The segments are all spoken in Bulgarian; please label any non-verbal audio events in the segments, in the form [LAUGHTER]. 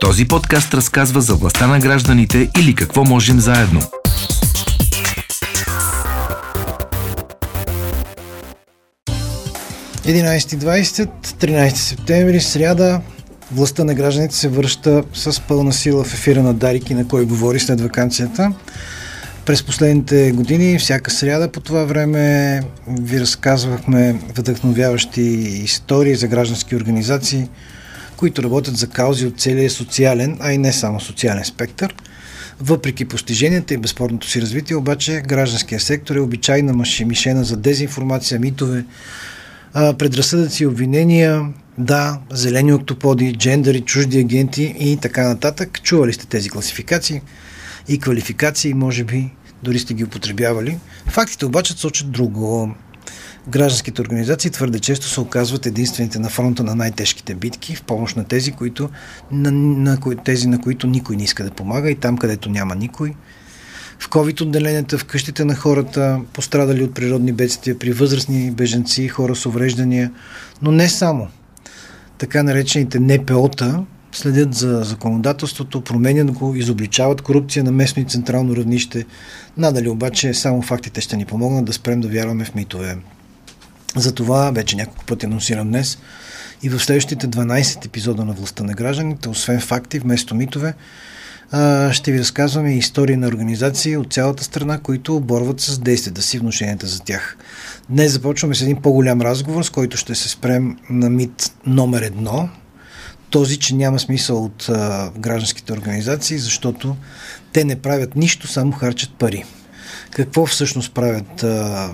Този подкаст разказва за властта на гражданите или какво можем заедно. ...11.20, 13 септември, сряда, властта на гражданите се връща с пълна сила в ефира на Дарики, на кой говори след вакансията. През последните години, всяка сряда по това време ви разказвахме вдъхновяващи истории за граждански организации, които работят за каузи от целия социален, а и не само социален спектър. Въпреки постиженията и безспорното си развитие, обаче гражданския сектор е обичайна мишена за дезинформация, митове, предразсъдъци обвинения, да, зелени октоподи, джендери, чужди агенти и така нататък. Чували сте тези класификации и квалификации, може би дори сте ги употребявали. Фактите обаче сочат друго. Гражданските организации твърде често се оказват единствените на фронта на най-тежките битки в помощ на тези, които, на, на, тези, на които никой не иска да помага и там, където няма никой. В COVID отделенията, в къщите на хората, пострадали от природни бедствия, при възрастни беженци, хора с увреждания, но не само. Така наречените НПО-та, следят за законодателството, променят го, изобличават корупция на местно и централно равнище. Надали обаче само фактите ще ни помогнат да спрем да вярваме в митове. Затова вече няколко пъти анонсирам днес и в следващите 12 епизода на Властта на гражданите, освен факти, вместо митове, ще ви разказваме истории на организации от цялата страна, които оборват с действията си вношенията за тях. Днес започваме с един по-голям разговор, с който ще се спрем на мит номер едно, този, че няма смисъл от а, гражданските организации, защото те не правят нищо, само харчат пари. Какво всъщност правят а,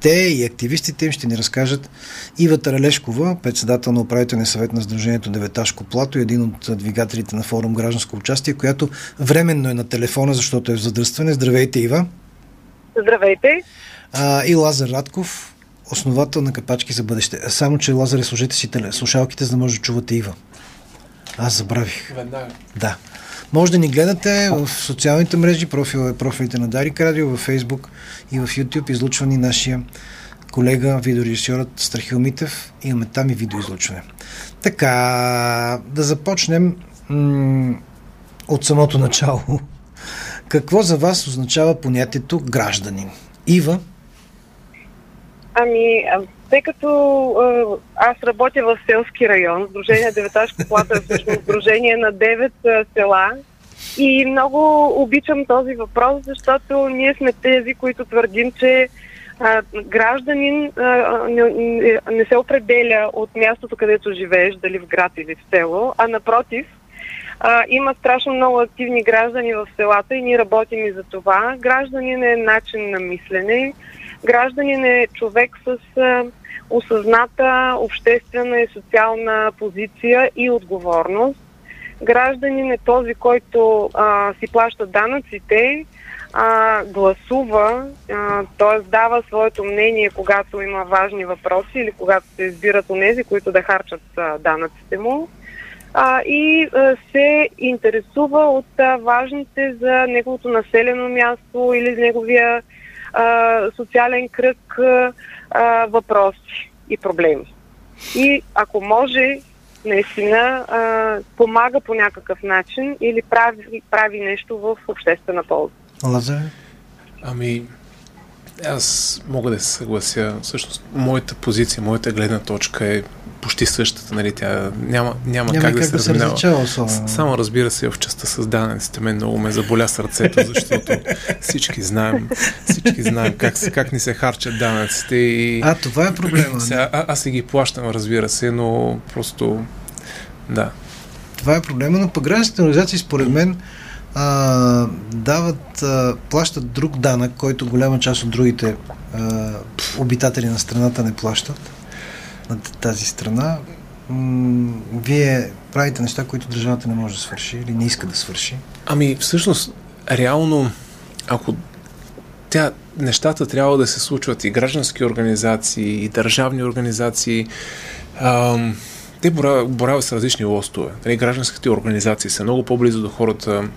те и активистите им ще ни разкажат Ива Таралешкова, председател на управителния съвет на Сдружението Деветашко Плато и един от двигателите на форум Гражданско участие, която временно е на телефона, защото е в задръстване. Здравейте, Ива! Здравейте! А, и Лазар Радков, основател на Капачки за бъдеще. Само, че Лазаре, сложете си слушалките, за да може да чувате Ива. Аз забравих. Веднага. Да. Може да ни гледате в социалните мрежи, профил, профилите на Дарик Радио, във Facebook и в YouTube, излучвани нашия колега, видеорежисьорът Страхил Митев. Имаме там и видеоизлучване. Така, да започнем м- от самото начало. Какво за вас означава понятието гражданин? Ива? Ами, тъй като аз работя в селски район, Сдружение Деветашко плата е всъщност Сдружение на 9 села и много обичам този въпрос, защото ние сме тези, които твърдим, че а, гражданин а, не, не се определя от мястото, където живееш, дали в град или в село, а напротив, а, има страшно много активни граждани в селата и ние работим и за това. Гражданин е начин на мислене, гражданин е човек с а, осъзната обществена и социална позиция и отговорност. Гражданин е този, който а, си плаща данъците, а, гласува, т.е. дава своето мнение, когато има важни въпроси или когато се избират онези, които да харчат а, данъците му а, и а, се интересува от а, важните за неговото населено място или неговия а, социален кръг а, въпроси и проблеми. И ако може, наистина а, помага по някакъв начин или прави, прави нещо в обществена полза. Лазар? Ами, аз мога да се съглася. Всъщност, моята позиция, моята гледна точка е почти същата. Нали? Тя няма, няма, няма как, как да се разминава. Особено. Само разбира се, в частта с данъците мен много ме заболя сърцето, защото всички знаем, всички знаем как, как ни се харчат данъците. И... А, това е проблема. Сега, а, аз си ги плащам, разбира се, но просто да. Това е проблема, но пък гражданските организации, според мен, а, дават, а, плащат друг данък, който голяма част от другите а, обитатели на страната не плащат на тази страна. Вие правите неща, които държавата не може да свърши или не иска да свърши. Ами, всъщност, реално, ако тя, нещата трябва да се случват и граждански организации, и държавни организации, ам, те боравят с различни лостове. Нали, гражданските организации са много по-близо до хората,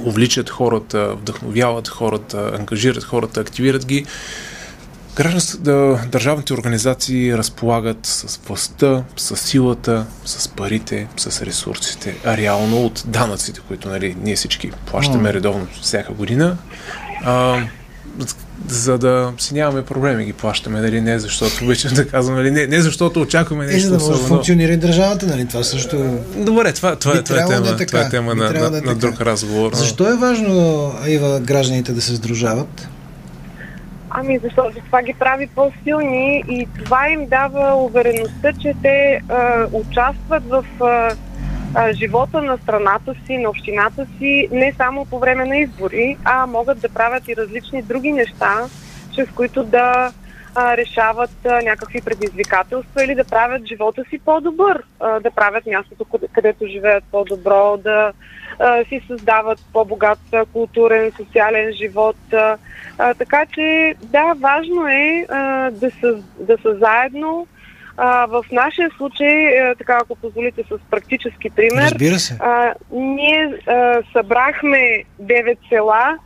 увличат хората, вдъхновяват хората, ангажират хората, активират ги. Гражданс... Държавните организации разполагат с властта, с силата, с парите, с ресурсите, а реално от данъците, които нали, ние всички плащаме редовно всяка година. А, за да си нямаме проблеми ги плащаме, нали, не защото обичам да казвам, нали, не, не защото очакваме нещо. И за да може да особено. функционира и държавата, нали? Това също. Добре, това, това, е, това, е трябвало да е тема, така. това е тема на, да е на друг разговор. Защо е важно, Ива, гражданите да се сдружават? Ами защото това ги прави по-силни и това им дава увереността, че те а, участват в а, живота на страната си, на общината си, не само по време на избори, а могат да правят и различни други неща, чрез които да а, решават а, някакви предизвикателства или да правят живота си по-добър, а, да правят мястото, къде- където живеят по-добро, да а, си създават по-богат културен, социален живот. А, а, така че, да, важно е а, да, са, да са заедно. А, в нашия случай, а, така ако позволите с практически пример, Разбира се. а, ние а, събрахме 9 села,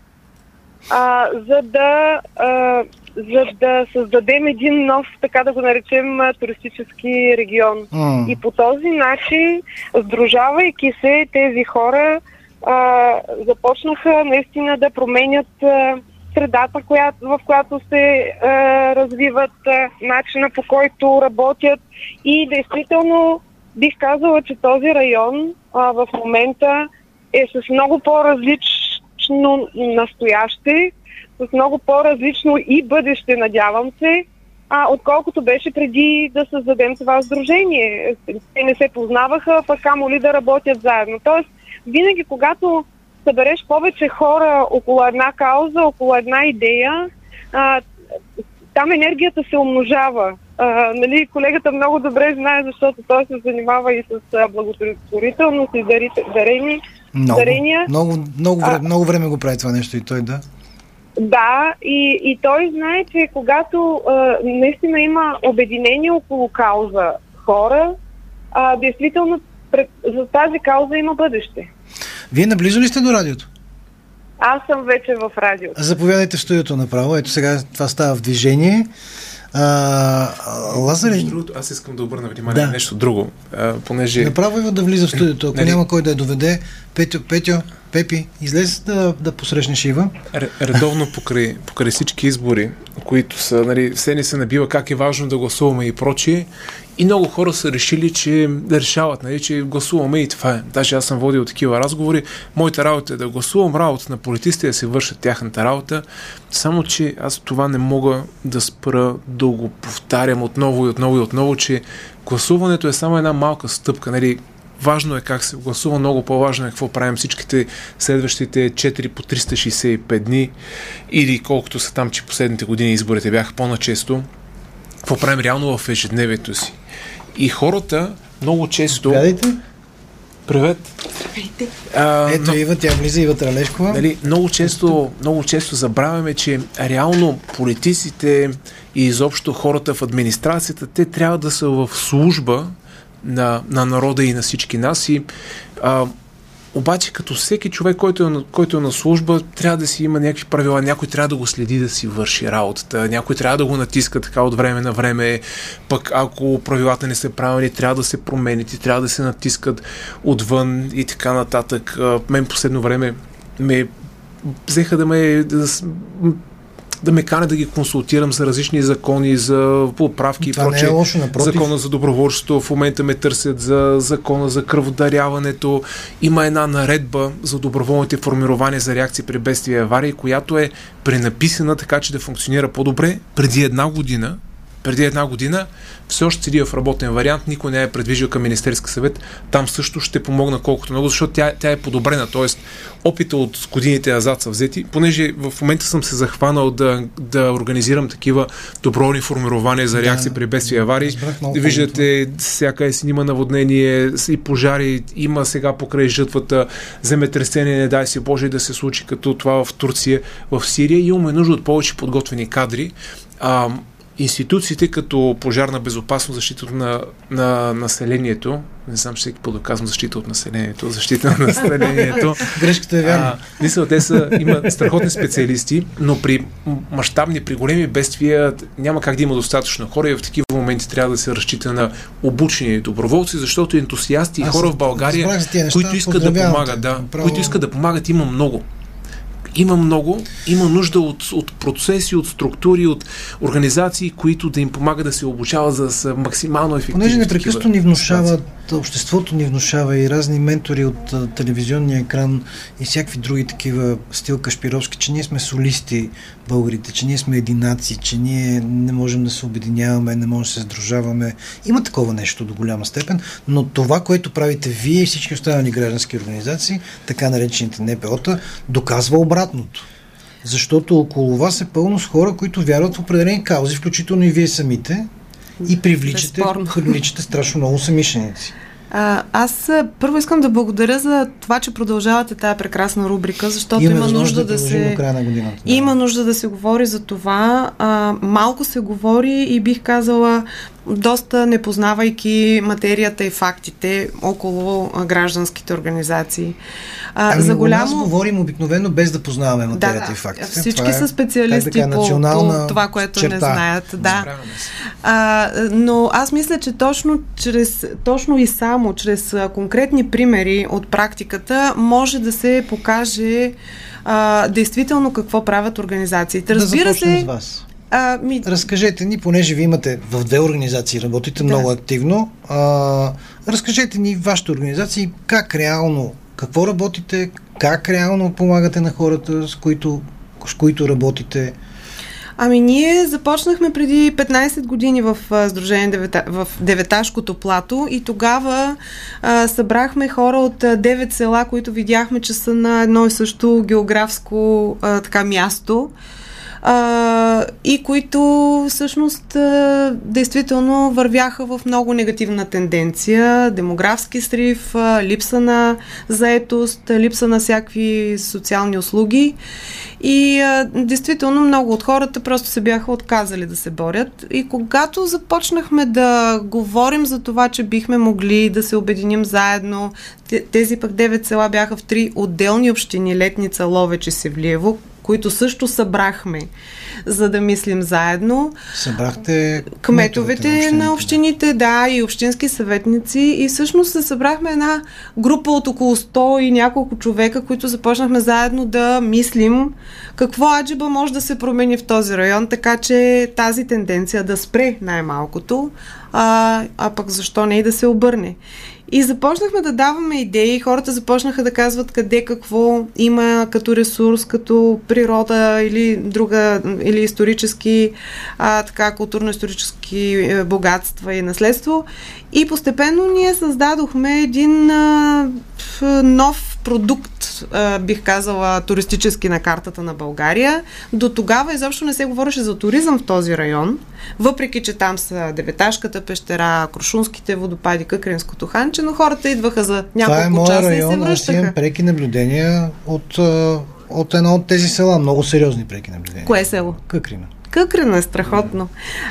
а, за да а, за да създадем един нов, така да го наречем, туристически регион. М. И по този начин, сдружавайки се, тези хора а, започнаха наистина да променят а, средата, която, в която се а, развиват, а, начина по който работят и действително бих казала, че този район а, в момента е с много по-различно настояще, с много по-различно и бъдеще, надявам се, а, отколкото беше преди да създадем това сдружение. Те не се познаваха, пък камо ли да работят заедно. Тоест, винаги когато събереш повече хора около една кауза, около една идея, а, там енергията се умножава. А, нали, колегата много добре знае, защото той се занимава и с благотворителност и дарени. Много, дарения. много, много, време, много време го прави това нещо и той да. Да, и, и той знае, че когато а, наистина има обединение около кауза хора, а, действително пред, за тази кауза има бъдеще. Вие наблизо ли сте до радиото? Аз съм вече в радио. Заповядайте в студиото направо. Ето сега това става в движение. А, Между другото, аз искам да обърна внимание Да. на нещо друго, а, понеже... направо Иво да влиза в студиото. Ако Нали? няма кой да я доведе, Петю, Петю, Пепи, излез да, да посрещнеш Ива. Редовно покрай, покрай всички избори, които са, нали, все ни се набива как е важно да гласуваме и прочие. И много хора са решили, че решават, нали, че гласуваме и това е. Даже аз съм водил такива разговори. Моята работа е да гласувам, работа на политиците е да се вършат тяхната работа. Само, че аз това не мога да спра да го повтарям отново и отново и отново, че гласуването е само една малка стъпка. Нали, Важно е как се гласува, много по-важно е какво правим всичките следващите 4 по 365 дни или колкото са там, че последните години изборите бяха по-начесто. Какво правим реално в ежедневието си. И хората много често... Гледайте. Привет! А, Ето Ива, тя влиза, Ива Тралешкова. Нали, много, често, много често забравяме, че реално политиците и изобщо хората в администрацията, те трябва да са в служба на, на народа и на всички нас. И, а, обаче, като всеки човек, който е, на- който е на служба, трябва да си има някакви правила. Някой трябва да го следи да си върши работата, някой трябва да го натиска така от време на време. Пък ако правилата не са правилни, трябва да се променят и трябва да се натискат отвън и така нататък. Мен последно време ме взеха да ме да ме кане да ги консултирам за различни закони, за поправки Това и прочее. е лошо, напротив. Закона за доброволчество, в момента ме търсят за закона за кръводаряването. Има една наредба за доброволните формирования за реакции при бедствия и аварии, която е пренаписана така, че да функционира по-добре преди една година. Преди една година все още седи в работен вариант, никой не е предвижил към Министерски съвет. Там също ще помогна колкото много, защото тя, тя е подобрена. Тоест, опита от годините назад са взети, понеже в момента съм се захванал да, да организирам такива доброволни формирования за реакции Да, при бедствия и аварии. Виждате, всяка есен има наводнение и пожари, има сега покрай жътвата земетресение, не дай си Боже да се случи като това в Турция, в Сирия. Имаме нужда от повече подготвени кадри. А, институциите като пожарна безопасност, защита на, на населението, не знам всеки път да казвам защита от населението, защита на населението. [LAUGHS] Грешката е вярна. Мисля, те са, има страхотни специалисти, но при мащабни, при големи бедствия няма как да има достатъчно хора и в такива моменти трябва да се разчита на обучени доброволци, защото ентусиасти и хора в България, неща, които искат да помагат, да, които искат да помагат, има много има много, има нужда от, от процеси, от структури, от организации, които да им помагат да се обучават, за да са максимално ефективни. Понеже непрекъснато ни внушава, обществото ни внушава и разни ментори от а, телевизионния екран и всякакви други такива стил Кашпировски, че ние сме солисти българите, че ние сме единаци, че ние не можем да се обединяваме, не можем да се сдружаваме. Има такова нещо до голяма степен, но това, което правите вие и всички останали граждански организации, така наречените НПО-та, доказва обратното. Защото около вас е пълно с хора, които вярват в определени каузи, включително и вие самите, и привличате, привличате страшно много самишленици. А, аз първо искам да благодаря за това, че продължавате тази прекрасна рубрика, защото има, има нужда да, да се. Края на годината, да. Има нужда да се говори за това. А, малко се говори и бих казала, доста непознавайки материята и фактите около гражданските организации. А, ами, за голямо... нас говорим обикновено без да познаваме материята да, и фактите. Всички е, са специалисти така, по, по това, което черта. не знаят. Да. А, но аз мисля, че точно, чрез, точно и само чрез конкретни примери от практиката може да се покаже а, действително какво правят организациите. Разбира да се. С вас. А, ми... Разкажете ни, понеже ви имате в две организации, работите да. много активно, а, разкажете ни вашите организации как реално, какво работите, как реално помагате на хората, с които, с които работите. Ами ние започнахме преди 15 години в Сдружение Девета, в Деветашкото плато и тогава а, събрахме хора от 9 села, които видяхме, че са на едно и също географско а, така място а, и които всъщност а, действително вървяха в много негативна тенденция. Демографски срив, а, липса на заетост, липса на всякакви социални услуги. И а, действително много от хората просто се бяха отказали да се борят. И когато започнахме да говорим за това, че бихме могли да се обединим заедно, тези пък девет села бяха в три отделни общини, Летница, Ловеч и Севлиево, които също събрахме, за да мислим заедно. Събрахте кметовете, кметовете на, общините, на общините, да, и общински съветници. И всъщност се събрахме една група от около 100 и няколко човека, които започнахме заедно да мислим какво аджиба може да се промени в този район, така че тази тенденция да спре най-малкото, а, а пък защо не и да се обърне. И започнахме да даваме идеи, хората започнаха да казват къде какво има като ресурс, като природа или друга, или исторически, а, така, културно-исторически е, богатства и наследство. И постепенно ние създадохме един а, нов продукт, а, бих казала, туристически на картата на България. До тогава изобщо не се говореше за туризъм в този район, въпреки че там са Деветашката пещера, Крушунските водопади, Къкренското ханче, но хората идваха за няколко часа район, и се връщаха. Това е преки наблюдения от, от едно от тези села, много сериозни преки наблюдения. Кое село? Къкрина. Къкрено е страхотно.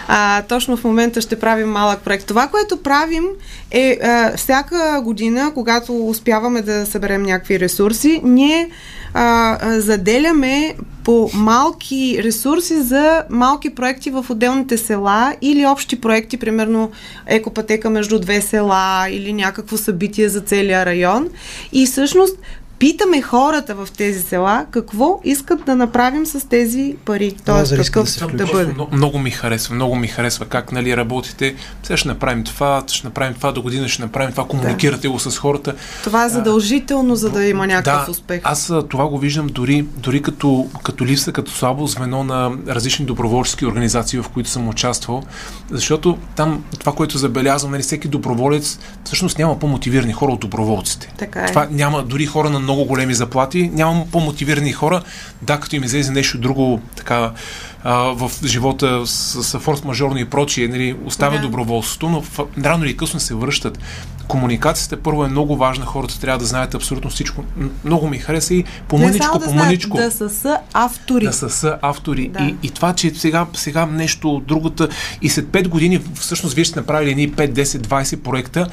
А, точно в момента ще правим малък проект. Това, което правим е а, всяка година, когато успяваме да съберем някакви ресурси, ние а, а, заделяме по малки ресурси за малки проекти в отделните села или общи проекти, примерно екопътека между две села или някакво събитие за целия район. И всъщност питаме хората в тези села какво искат да направим с тези пари. Тоест, какъв да, да бъде. Много, много ми харесва, много ми харесва как нали, работите. Сега ще направим това, ще направим това до година, ще направим това, комуникирате да. го с хората. Това е задължително, за да има някакъв да, успех. Аз това го виждам дори, дори като, като липса, като слабо звено на различни доброволчески организации, в които съм участвал. Защото там това, което забелязвам, нали, всеки доброволец всъщност няма по-мотивирани хора от доброволците. Така е. Това няма дори хора на много големи заплати, нямам по-мотивирани хора. Да, като им излезе нещо друго, така, а, в живота с, с форс-мажорни и прочие, нали, оставя Да. доброволството, но в, рано или късно се връщат. Комуникацията първо е много важна, хората трябва да знаят абсолютно всичко. Много ми хареса и по-мъничко, да по-мъничко. да са с автори. Да са автори. Да. И, и това, че сега, сега нещо от другата. И след 5 години, всъщност, вие сте направили едни 5, 10, 20 проекта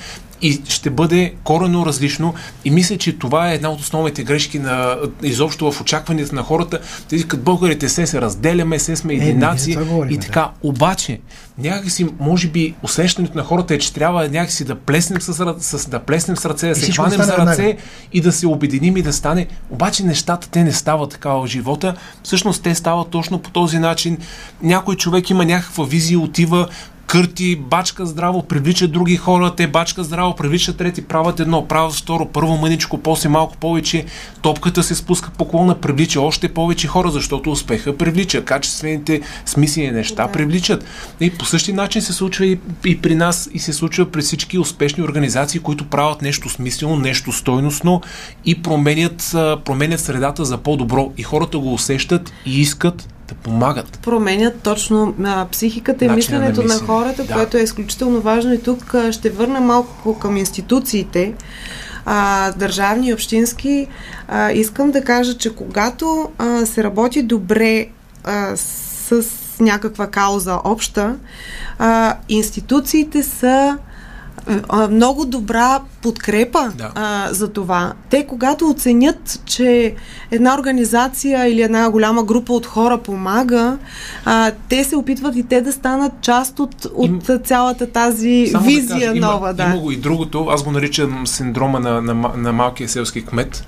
и ще бъде корено различно. И мисля, че това е една от основните грешки на изобщо в очакванията на хората. Те викат, българите се се разделяме, се сме Е, за нации и да. така. Обаче, някакси, може би, усещането на хората е, че трябва някакси да плеснем с, с, да плеснем с ръце, да се хванем да за ръце веднага. и да се обединим и да стане. Обаче нещата те не стават така в живота. Всъщност те стават точно по този начин. Някой човек има някаква визия, отива кърти, бачка здраво, привлича други хора, те бачка здраво, привличат трети, правят едно, правят второ, първо мъничко, после малко повече, топката се спуска поклона, привлича още повече хора, защото успеха привлича, качествените смислени неща Да. привличат. И по същия начин се случва и, и при нас, и се случва при всички успешни организации, които правят нещо смислено, нещо стойностно и променят, променят средата за по-добро. И хората го усещат и искат помагат. променят точно а, психиката и Начина на мисленето на, мислене. хората, Да. което е изключително важно. И тук а, ще върна малко към институциите, а, държавни и общински. А, искам да кажа, че когато а, се работи добре а, с някаква кауза обща, а, институциите са а, много добра подкрепа Да. а, за това. Те, когато оценят, че една организация или една голяма група от хора помага, а, те се опитват и те да станат част от, от Им- цялата тази Само визия да кажа, има, нова. Да. Има го и другото. Аз го наричам синдрома на, на, на малкия селски кмет.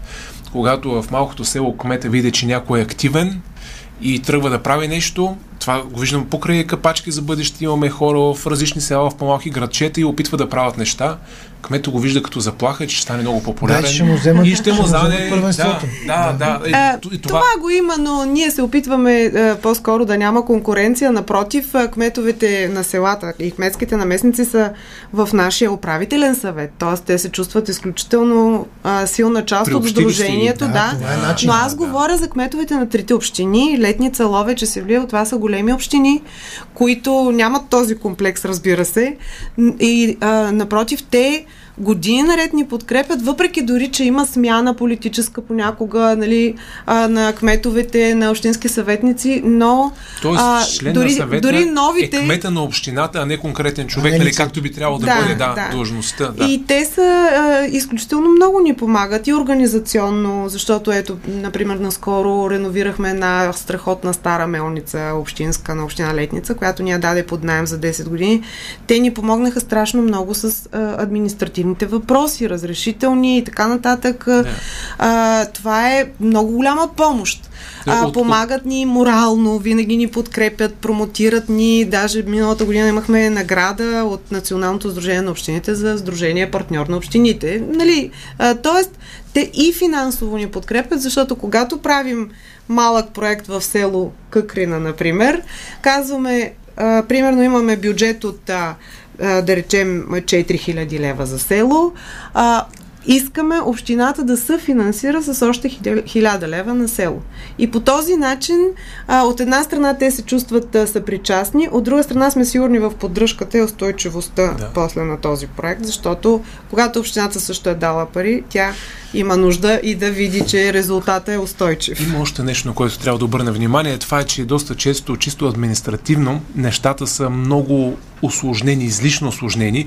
Когато в малкото село кмета види, че някой е активен и тръгва да прави нещо, това го виждам покрай капачки за бъдеще. Имаме хора в различни села, в по-малки градчета и опитва да правят неща. Кмето го вижда като заплаха, че ще стане много популярен. Да, ще му вземат- и ще му ще му вземе вземат първенството. Да, да, да. А, И, и това... това го има, но ние се опитваме а, по-скоро да няма конкуренция. Напротив, кметовете на селата и кметските наместници са в нашия управителен съвет. Тоест, те се чувстват изключително а, силна част от сдружението. Да, Да, това е начин. Но аз Да. говоря за кметовете на трите общини. Летница, Ловече, Севлиево, това са големи общини, които нямат този комплекс, разбира се. И а, напротив, те години наред ни подкрепят, въпреки дори, че има смяна политическа понякога нали, а, на кметовете, на общински съветници, но Тоест, а, член дори, на съвета дори новите... е кмета на общината, а не конкретен човек, не нали, както би трябвало да, Да, бъде да, да. длъжността. Да. И те са а, изключително много ни помагат и организационно, защото ето, например, наскоро реновирахме една страхотна стара мелница общинска на община Летница, която ни я даде под найем за 10 години. Те ни помогнаха страшно много с а, административните въпроси, разрешителни и така нататък. А, това е много голяма помощ. А, помагат ни морално, винаги ни подкрепят, промотират ни. Даже миналата година имахме награда от Националното сдружение на общините за Сдружение партньор на общините. Нали? А, тоест, те и финансово ни подкрепят, защото когато правим малък проект в село Къкрина, например, казваме, а, примерно имаме бюджет от, а, да речем, 4000 лева за село, искаме общината да съфинансира с още 1000 лева на село. И по този начин, а, от една страна те се чувстват а, съпричастни, от друга страна сме сигурни в поддръжката и устойчивостта Да. после на този проект, защото когато общината също е дала пари, тя има нужда и да види, че резултатът е устойчив. Има още нещо, на което трябва да обърна внимание. Това е, че доста често, чисто административно, нещата са много осложнени, излишно осложнени.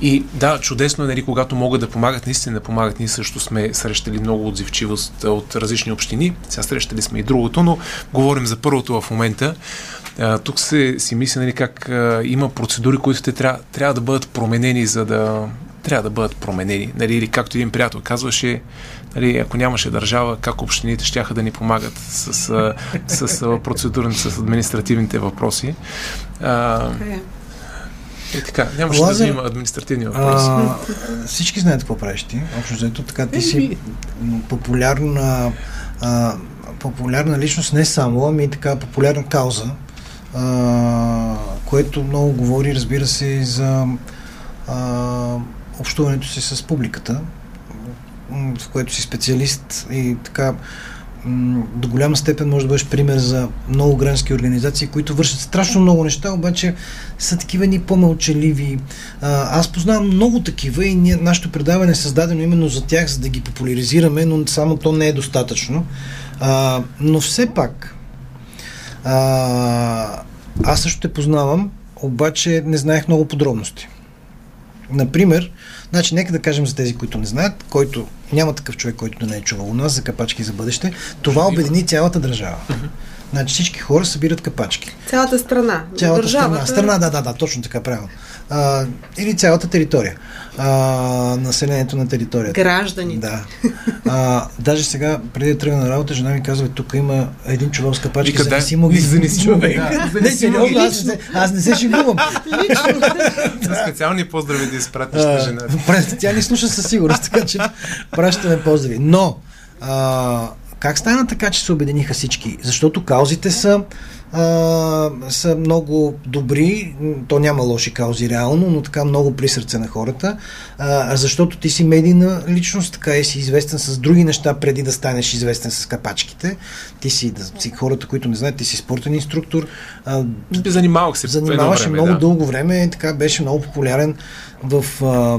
И да, чудесно е, нали, когато могат да помагат, наистина да помагат. Ние също сме срещали много отзивчивост от различни общини. Сега срещали сме и другото, но говорим за първото в момента. А, тук се, си мисля, нали, как а, има процедури, които те трябва, трябва да бъдат променени, за да трябва да бъдат променени. Нали, или както един приятел казваше, нали, ако нямаше държава, как общините ще да ни помагат с, с, с, процедурните, с административните въпроси. А, Е. и така, нямаше Лазар, да има административни въпроси. А, всички знаят какво правиш ти. Общо взето, така ти си популярна, а, популярна личност не само, ами и така популярна кауза, а, което много говори, разбира се, и за а, общуването си с публиката. в което си специалист и така до голяма степен може да бъдеш пример за много граждански организации, които вършат страшно много неща, обаче са такива ни по-мълчаливи. Аз познавам много такива и ние, нашето предаване е създадено именно за тях, за да ги популяризираме, но само то не е достатъчно. А, но все пак, а, аз също те познавам, обаче не знаех много подробности. Например, значи нека да кажем за тези, които не знаят, който няма такъв човек, който да не е чувал у нас за капачки за бъдеще. Това обедини цялата държава. Значи всички хора събират капачки. Цялата страна. Цялата Държавата... страна. Страна, да, да, да, точно така, правилно. А, или цялата територия. А, населението на територията. Гражданите. Да. А, даже сега, преди да тръгна на работа, жена ми казва, тук има един чувал с капачки, Вика, да, зависимо ги, да. Не, Зависимо ги сериозно, аз не, се- аз не се шегувам. Специални поздрави да изпратиш на жената. [LAUGHS] Тя ни слуша със сигурност, така че пращаме поздрави. Но, а, как стана така, че се обединиха всички? Защото каузите са, а, са много добри, то няма лоши каузи реално, но така много при сърце на хората, а, защото ти си медийна личност, така и си известен с други неща преди да станеш известен с капачките. Ти си, да, си хората, които не знаят, ти си спортен инструктор, а, Занимавах се занимаваше време, много да. дълго време, така беше много популярен в а,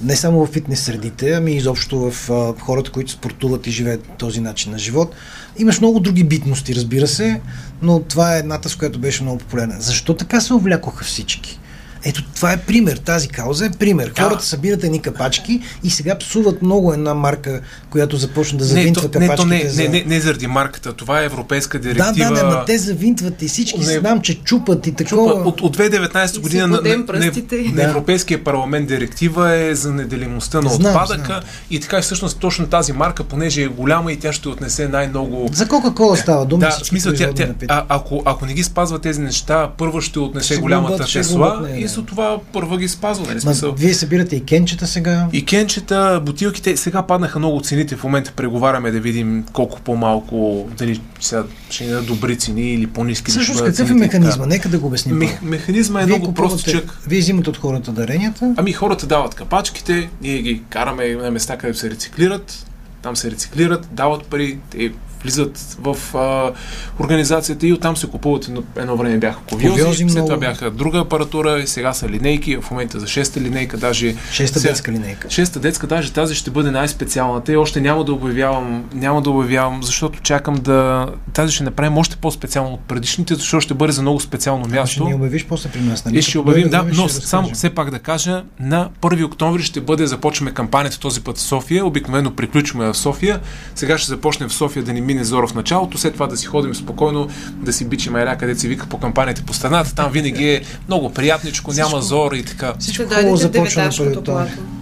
не само в фитнес средите, ами изобщо в а, хората, които спортуват и живеят този начин на живот. Имаш много други битности, разбира се, но това е едната, с която беше много популярна. Защо така се увлякоха всички? Ето, това е пример. Тази кауза е пример. Да. Хората събират едни капачки и сега псуват много една марка, която започна да Не, завинтва то, не, то капачките не, за... не, не, не заради марката. Това е европейска Да, директива. да, не, ма те завинтват и всички Не. знам, че чупат и Чупа, такова. от, от 2019 И година на, на, на, Да. на Европейския парламент директива е за неделимостта на Знам, отпадъка знам. и така всъщност точно тази марка, понеже е голяма и тя ще отнесе най-много За Кока-Кола става дума. да, в смисъл, тя, тя, а, ако, ако не ги спазва тези неща, първо ще отнесе Ще голямата Тесла не, и за това първо ги спазва. Нали? Смисъл. вие събирате и кенчета сега. И кенчета, бутилките, сега паднаха много цените. В момента преговаряме да видим колко по-малко, дали сега ще ни дадат добри цени или по-низки. бъдат какъв е и така. механизма? Нека да го обясним. Мех, механизма е Вие много купувате- простичък. Вие взимате от хората даренията. Ами хората дават капачките, ние ги караме на места, където се рециклират, там се рециклират, дават пари, те влизат в а, организацията и оттам се купуват едно, време бяха ковиози, Ковиози след много. това бяха друга апаратура, и сега са линейки, в момента за шеста линейка даже. Шеста сега- детска линейка. Шеста детска, даже тази ще бъде най-специалната и още няма да обявявам, няма да обявявам, защото чакам да... Тази ще направим още по-специално от предишните, защото ще бъде за много специално Ще място. ни обявиш после при нас. нали? И ще обявим, да, но ще само все пак да кажа, на 1 октомври ще бъде, започваме кампанията този път в София, обикновено приключваме в София, сега ще започнем в София да ни мине зора в началото, след това да си ходим спокойно, да си бичим еля, където се вика по кампанията по страната, там винаги е много приятничко, няма зор и така. Всичко хубаво дойдете в деветашкото 1 октомври. плато.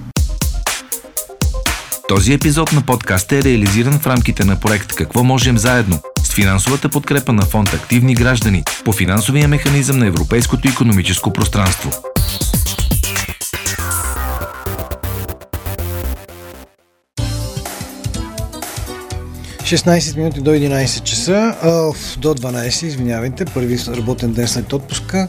Този епизод на подкаста е реализиран в рамките на проект Какво можем заедно с финансовата подкрепа на фонд Активни граждани по финансовия механизъм на Европейското економическо пространство. 16 минути до 11 часа, а, до 12, извинявайте, първи работен ден след отпуска,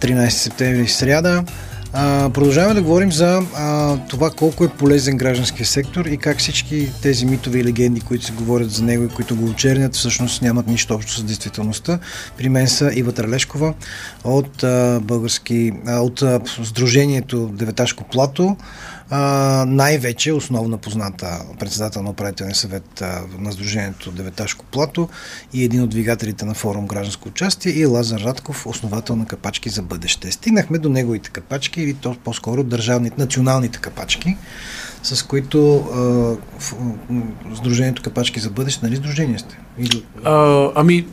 13 септември, сряда. А, продължаваме да говорим за а, това колко е полезен гражданския сектор и как всички тези митови и легенди, които се говорят за него и които го очернят, всъщност нямат нищо общо с действителността. При мен са Ива Тралешкова от а, български, а, от а, Сдружението Деветашко плато, най-вече основна позната председател на управителния съвет на Сдружението Деветашко плато и един от двигателите на форум Гражданско участие и Лазар Радков, основател на Капачки за бъдеще. Стигнахме до неговите капачки или то по-скоро държавните, националните капачки, с които а, в, Сдружението Капачки за бъдеще, нали Сдружение сте? Или, А, ами,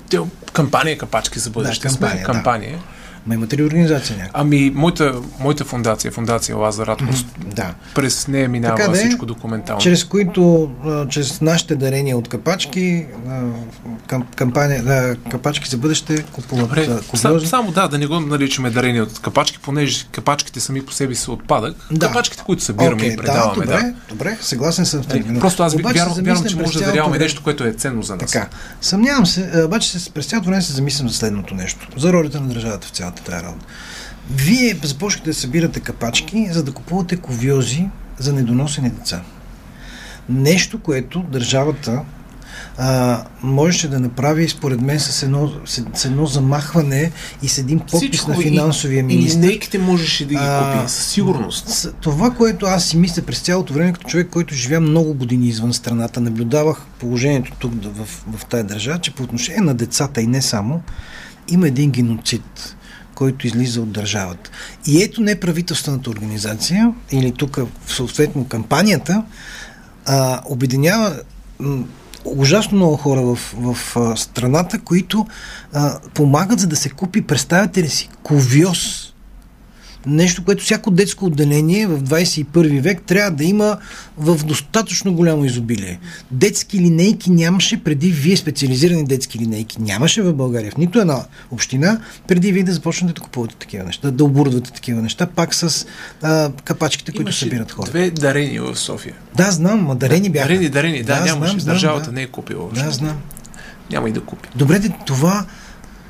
кампания Капачки за бъдеще. Да, сме, кампания, да. Ма имате ли организация някаква? Ами, моята, моята фундация, фундация Лазар Радков, Да. през нея минава Така да е. всичко документално. чрез които, чрез нашите дарения от капачки, а, кам, кампания, да, капачки за бъдеще купуват Добре, сам, само да, да не го наричаме дарение от капачки, понеже капачките сами по себе са отпадък. Да. Капачките, които събираме Окей, и предаваме, да, да. добре, добре, съгласен съм с Нали, теб. Просто аз Обаче вярвам, вярвам, че може да даряваме нещо, което е ценно за нас. Така, съмнявам се, обаче през цялото време се замислям за следното нещо. За ролята на държавата в цялата тази работа. Вие започнахте да събирате капачки, за да купувате ковиози за недоносени деца. нещо, което държавата а, можеше да направи, според мен, с едно, с, едно замахване и с един подпис Всичко на финансовия министр. И линейките можеше да ги купи, със сигурност. С това, което аз си мисля през цялото време, като човек, който живя много години извън страната, наблюдавах положението тук в, в, в тази държава, че по отношение на децата и не само, има един геноцид, който излиза от държавата. И ето неправителствената организация, или тук съответно кампанията, а, обединява ужасно много хора в, в а, страната, които а, помагат за да се купи, представете ли си, ковиоз. Нещо, което всяко детско отделение в 21 век трябва да има в достатъчно голямо изобилие. Детски линейки нямаше преди вие, специализирани детски линейки, нямаше в България, в нито една община, преди вие да започнете да купувате такива неща, да оборудвате такива неща, пак с а, капачките, които Имаше събират хора. Две дарени в София. Да, знам, ма дарени бяха. Дарени, дарени, да, Да, нямаше. знам, Държавата да. не е купила. Да, въобще. знам. Няма и да купи. Добре, де, това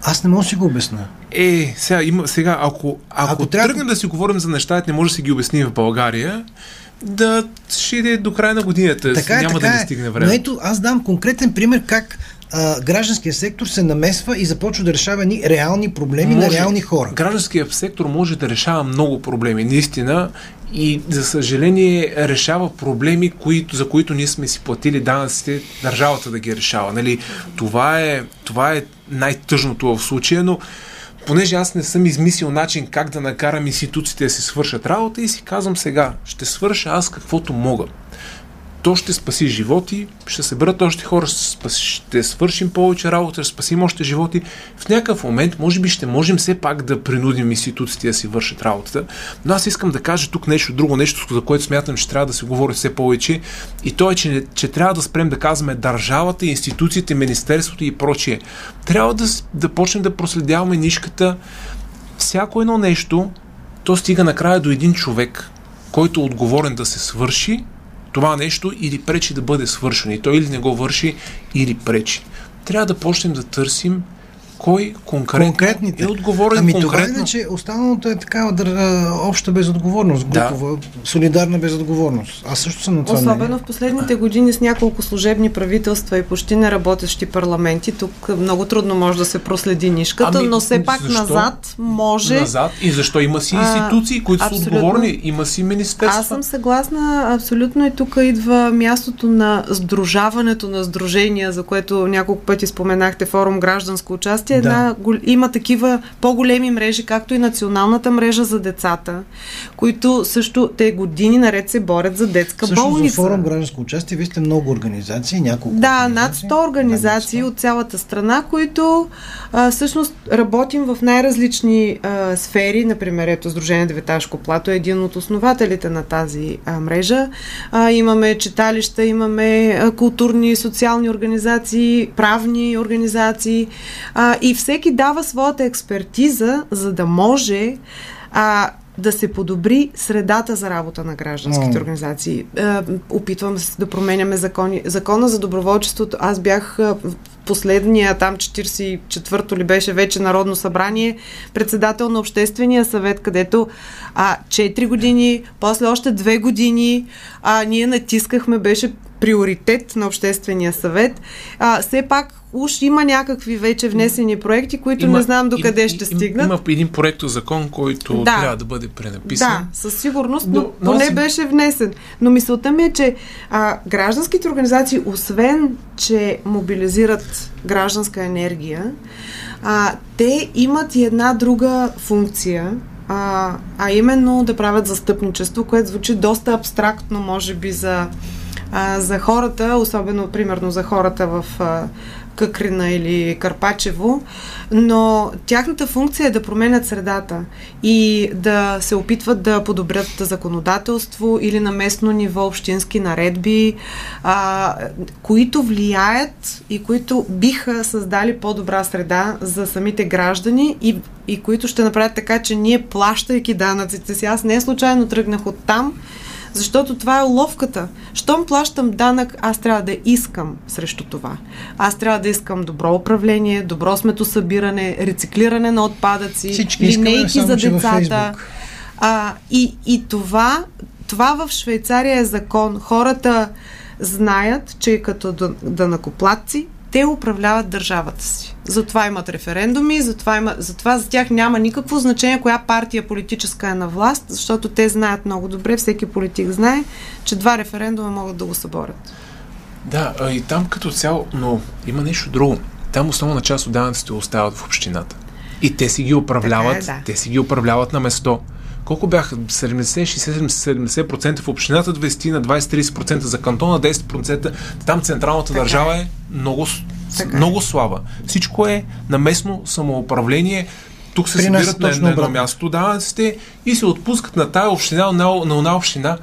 аз не мога да си го обясна. Е, сега, има, сега ако, ако, Ако трябва- тръгнем да си говорим за неща, не може да си ги обясни в България, да ще иде до края на годината. Така е, Няма така да е. ни стигне Но време. ето, аз дам конкретен пример как а, гражданския сектор се намесва и започва да решава ни реални проблеми на реални хора. Гражданският сектор може да решава много проблеми, наистина. И, за съжаление, решава проблеми, които, за които ние сме си платили данъците, държавата да ги решава. Нали? Това е, това е най-тъжното в случая, но понеже аз не съм измислил начин как да накарам институциите да си свършат работа и си казвам сега, ще свърша аз каквото мога. То ще спаси животи, ще съберат още хора, ще, свършим повече работа, ще спасим още животи. В някакъв момент, може би, ще можем все пак да принудим институциите да си вършат работата. Но аз искам да кажа тук нещо друго, нещо, за което смятам, че трябва да се говори все повече. И то е, че, че трябва да спрем да казваме държавата, институциите, министерството и прочие. Трябва да, да почнем да проследяваме нишката. Всяко едно нещо, то стига накрая до един човек, който е отговорен да се свърши това нещо или пречи да бъде свършено. И той или не го върши, или пречи. Трябва да почнем да търсим кой конкретно Конкретните. е отговорен Ами конкретно. иначе останалото е такава дър... обща безотговорност, Да. групова, солидарна безотговорност. Аз също съм на това Особено мнение. в последните години с няколко служебни правителства и почти неработещи парламенти, тук много трудно може да се проследи нишката, Ами, но все пак защо? назад може. Назад. И защо има си А, институции, които са абсолютно. отговорни, има си министерства. Аз съм съгласна, абсолютно и тук идва мястото на сдружаването на сдружения, за което няколко пъти споменахте форум гражданско участие. Да. Една, има такива по-големи мрежи, както и националната мрежа за децата, които също те години наред се борят за детска за болница. форум гражданско участие вие сте много организации, няколко Да, над организации. 100 организации над 100. от цялата страна, които а, всъщност работим в най-различни а, сфери. Например, ето Сдружение Деветашко плато е един от основателите на тази а, мрежа. А, имаме читалища, имаме а, културни социални организации, правни организации а, и всеки дава своята експертиза, за да може а, да се подобри средата за работа на гражданските организации. Е, опитвам се да променяме закони. Закона за доброволчеството, аз бях е, последния, там 44-то ли беше вече Народно събрание, председател на Обществения съвет, където а, 4 години, после още 2 години а, ние натискахме, беше приоритет на Обществения съвет. А, все пак уж има някакви вече внесени проекти, които не знам до къде ще стигнат. Има един проект закон, който Да. трябва да бъде пренаписан. Да, със сигурност, но, Но- поне си- беше внесен. Но мисълта ми е, че а, гражданските организации, освен, че мобилизират гражданска енергия, а, те имат и една друга функция, а, а именно да правят застъпничество, което звучи доста абстрактно, може би, за, а, за хората, особено, примерно, за хората в а, Къкрина или Карпачево, но тяхната функция е да променят средата и да се опитват да подобрят законодателство или на местно ниво общински наредби, а, които влияят и които биха създали по-добра среда за самите граждани и, и които ще направят така, че ние плащайки данъците си, аз не случайно тръгнах от там, защото това е уловката. Щом плащам данък, аз трябва да искам срещу това. Аз трябва да искам добро управление, добро сметосъбиране, рециклиране на отпадъци, Всички искаме, линейки само за децата. А, и, и това това в Швейцария е закон. Хората знаят, че като дънакоплатци те управляват държавата си. Затова имат референдуми, затова, има, затова за тях няма никакво значение коя партия политическа е на власт, защото те знаят много добре, всеки политик знае, че два референдума могат да го съборят. Да, и там като цяло, но има нещо друго. Там основна част от данъците остават в общината. И те си ги управляват, е, да. те си ги управляват на место. Колко бяха? 70, 60, 70% в общината, 20 на 20-30% за кантона, 10% там централната така държава е, е много, така е. много слаба. Всичко е на местно самоуправление. Тук се събират на едно, едно място данъците и се отпускат на тая община, на, на една община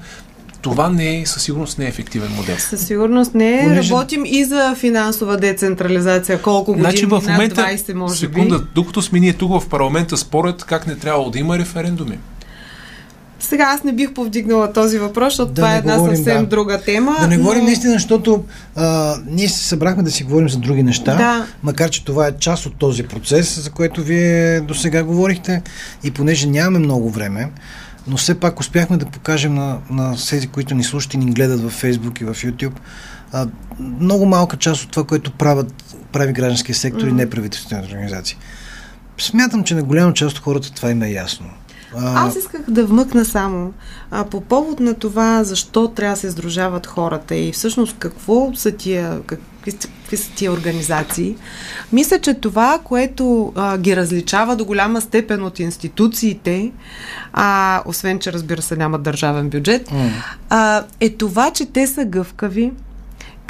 това не е, със сигурност не е ефективен модел. Със сигурност не е. Понеже... Работим и за финансова децентрализация. Колко години? Значи в момента, 20, може секунда, би. докато сме ние тук в парламента според как не трябвало да има референдуми. Сега аз не бих повдигнала този въпрос, защото да това е една говорим, съвсем да. друга тема. Да не но... говорим наистина, защото а, ние се събрахме да си говорим за други неща, да. макар че това е част от този процес, за който вие до сега говорихте. И понеже нямаме много време, но все пак успяхме да покажем на, на тези, които ни слушат и ни гледат в Facebook и в YouTube, а, много малка част от това, което правят, прави гражданския сектор mm-hmm. и неправителствените организации. Смятам, че на голяма част от хората това им е ясно. А... Аз исках да вмъкна само а, по повод на това защо трябва да се сдружават хората и всъщност какво са тия, какви, какви са тия организации. Мисля, че това, което а, ги различава до голяма степен от институциите, а, освен, че разбира се нямат държавен бюджет, mm. а, е това, че те са гъвкави,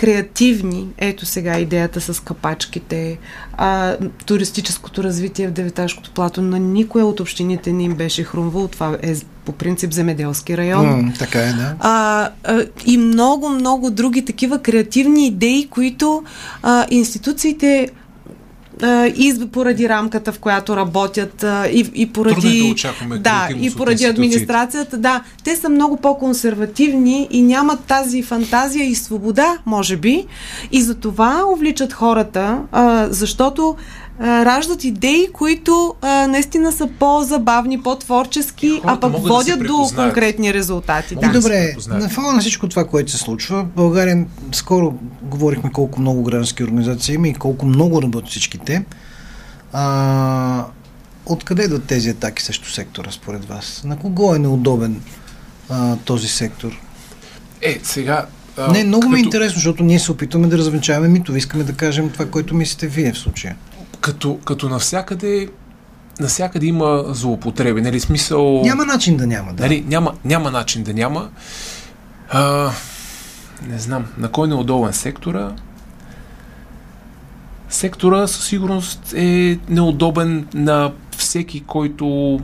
креативни. Ето сега идеята с капачките, а, туристическото развитие в Деветашкото плато. На никоя от общините не им беше хрумвало. Това е по принцип земеделски район. Mm, така е, да. А, а, и много, много други такива креативни идеи, които а, институциите и поради рамката, в която работят, и, и поради. Да, да и поради администрацията. Да, те са много по-консервативни и нямат тази фантазия и свобода, може би. И за това увличат хората, защото раждат идеи, които а, наистина са по-забавни, по-творчески, а пък водят да до конкретни резултати. Да. Добре, на фона на всичко това, което се случва, България скоро говорихме колко много граждански организации има и колко много работят всичките. А, откъде идват тези атаки срещу сектора, според вас? На кого е неудобен а, този сектор? Е, сега а, не, много като... ми е интересно, защото ние се опитваме да развенчаваме митове. Искаме да кажем това, което мислите вие в случая като, като навсякъде навсякъде има злоупотреби, нали, смисъл... Няма начин да няма, да. Нали, няма, няма начин да няма. А, не знам, на кой неудобен сектора? Сектора със сигурност е неудобен на всеки, който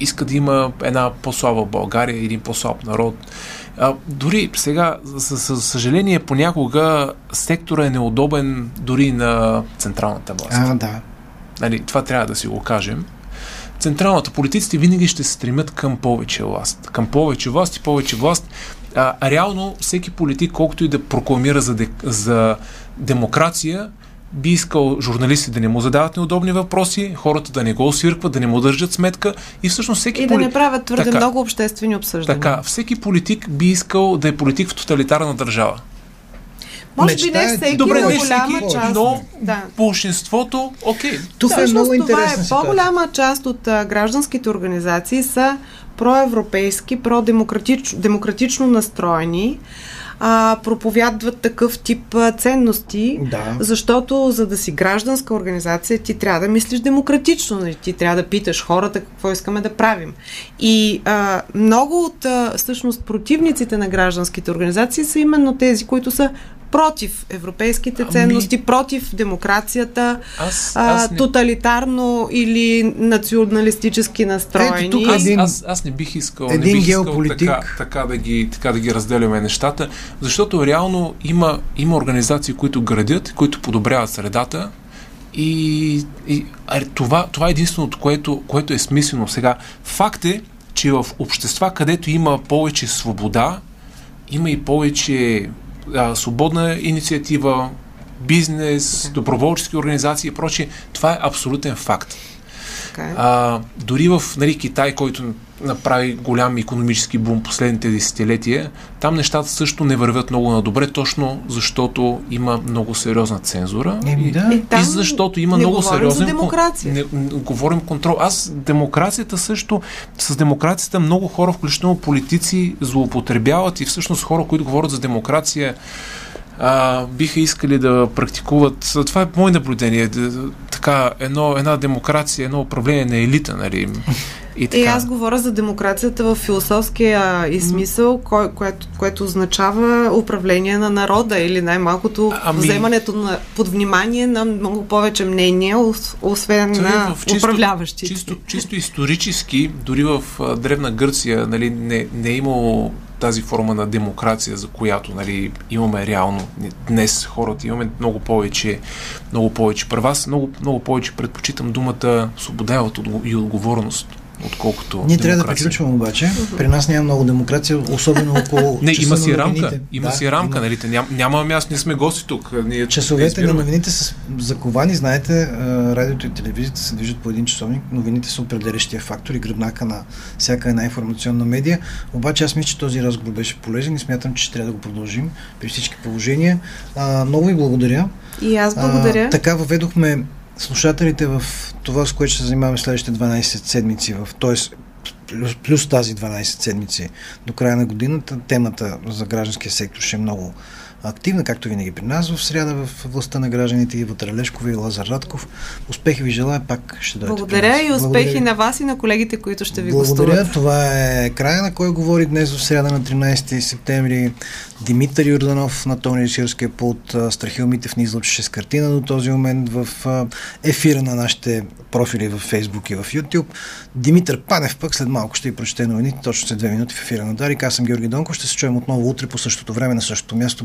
иска да има една по-слаба България, един по-слаб народ. А, дори сега, за, съжаление, понякога сектора е неудобен дори на централната власт. А, да. Нали, това трябва да си го кажем. Централната политиците винаги ще се стремят към повече власт. Към повече власт и повече власт. А, реално всеки политик, колкото и да прокламира за, де, за демокрация, би искал журналисти да не му задават неудобни въпроси, хората да не го освиркват, да не му държат сметка и всъщност всеки И да поли... не правят твърде така, много обществени обсъждания. Така, всеки политик би искал да е политик в тоталитарна държава. Може би не всеки, Добре, но голяма всеки, част. Но да. большинството, окей. Тук е много това е по-голяма част от а, гражданските организации са проевропейски, продемократично настроени а, проповядват такъв тип а, ценности, да. защото за да си гражданска организация ти трябва да мислиш демократично, нали? ти трябва да питаш хората какво искаме да правим. И а, много от а, всъщност противниците на гражданските организации са именно тези, които са против европейските ами... ценности, против демокрацията, аз, аз не... тоталитарно или националистически настроени. Ето, тук аз, аз, аз не бих искал, един не бих геополитик. искал така, така, да ги, така да ги разделяме нещата, защото реално има, има организации, които градят, които подобряват средата, и, и а, това, това е единственото, което, което е смислено. Сега, факт е, че в общества, където има повече свобода, има и повече а, свободна инициатива, бизнес, доброволчески организации и прочие. Това е абсолютен факт. Така е. А, дори в нали, Китай, който направи голям економически бум последните десетилетия, там нещата също не вървят много надобре, точно защото има много сериозна цензура. Еми, и, да. И там и защото има не много говорим сериозен... демокрация. Не, не, говорим контрол. Аз демокрацията също, с демокрацията много хора, включително политици, злоупотребяват и всъщност хора, които говорят за демокрация, а, биха искали да практикуват. Това е мое наблюдение. Да, така, едно, една демокрация, едно управление на елита, нали? И така. И аз говоря за демокрацията в философския и смисъл, кой, което, което означава управление на народа или най-малкото Ами- вземането на, под внимание на много повече мнения, ос- освен е на в чисто, управляващите. Чисто, чисто исторически, дори в Древна Гърция нали, не, не е имало тази форма на демокрация, за която нали, имаме реално днес хората, имаме много повече, много повече права. Аз много, много повече предпочитам думата свобода и отго- и отговорност, отколкото Ние трябва да приключваме обаче. При нас няма много демокрация, особено около Не, часа има на си рамка. новините. Има Да, си рамка, нали? Ням, няма място, ние сме гости тук. Ние Часовете на новините са заковани. Знаете, радиото и телевизията се движат по един часовник. Новините са определящия фактор и гръбнака на всяка една информационна медия. Обаче аз мисля, че този разговор беше полезен и смятам, че трябва да го продължим при всички положения. А, много ви благодаря. И аз благодаря. А, така въведохме слушателите в това, с което ще се занимаваме следващите 12 седмици, в, т.е. Плюс, плюс тази 12 седмици до края на годината. Темата за гражданския сектор ще е много активна, както винаги при нас в среда в властта на гражданите и Лешкова и Лазар Радков. Успехи ви желая, пак ще дойдете Благодаря и успехи Благодаря на вас и на колегите, които ще ви Благодаря. гостуват. Това е края на кой говори днес в среда на 13 септември. Димитър Юрданов на Тони Ресирския пулт. Страхил Митев ни излъчеше с картина до този момент в ефира на нашите профили в Facebook и в YouTube. Димитър Панев пък след малко ще ви прочете новините точно след две минути в ефира на Дарик. Аз съм Георги Донков. Ще се чуем отново утре по същото време на същото място.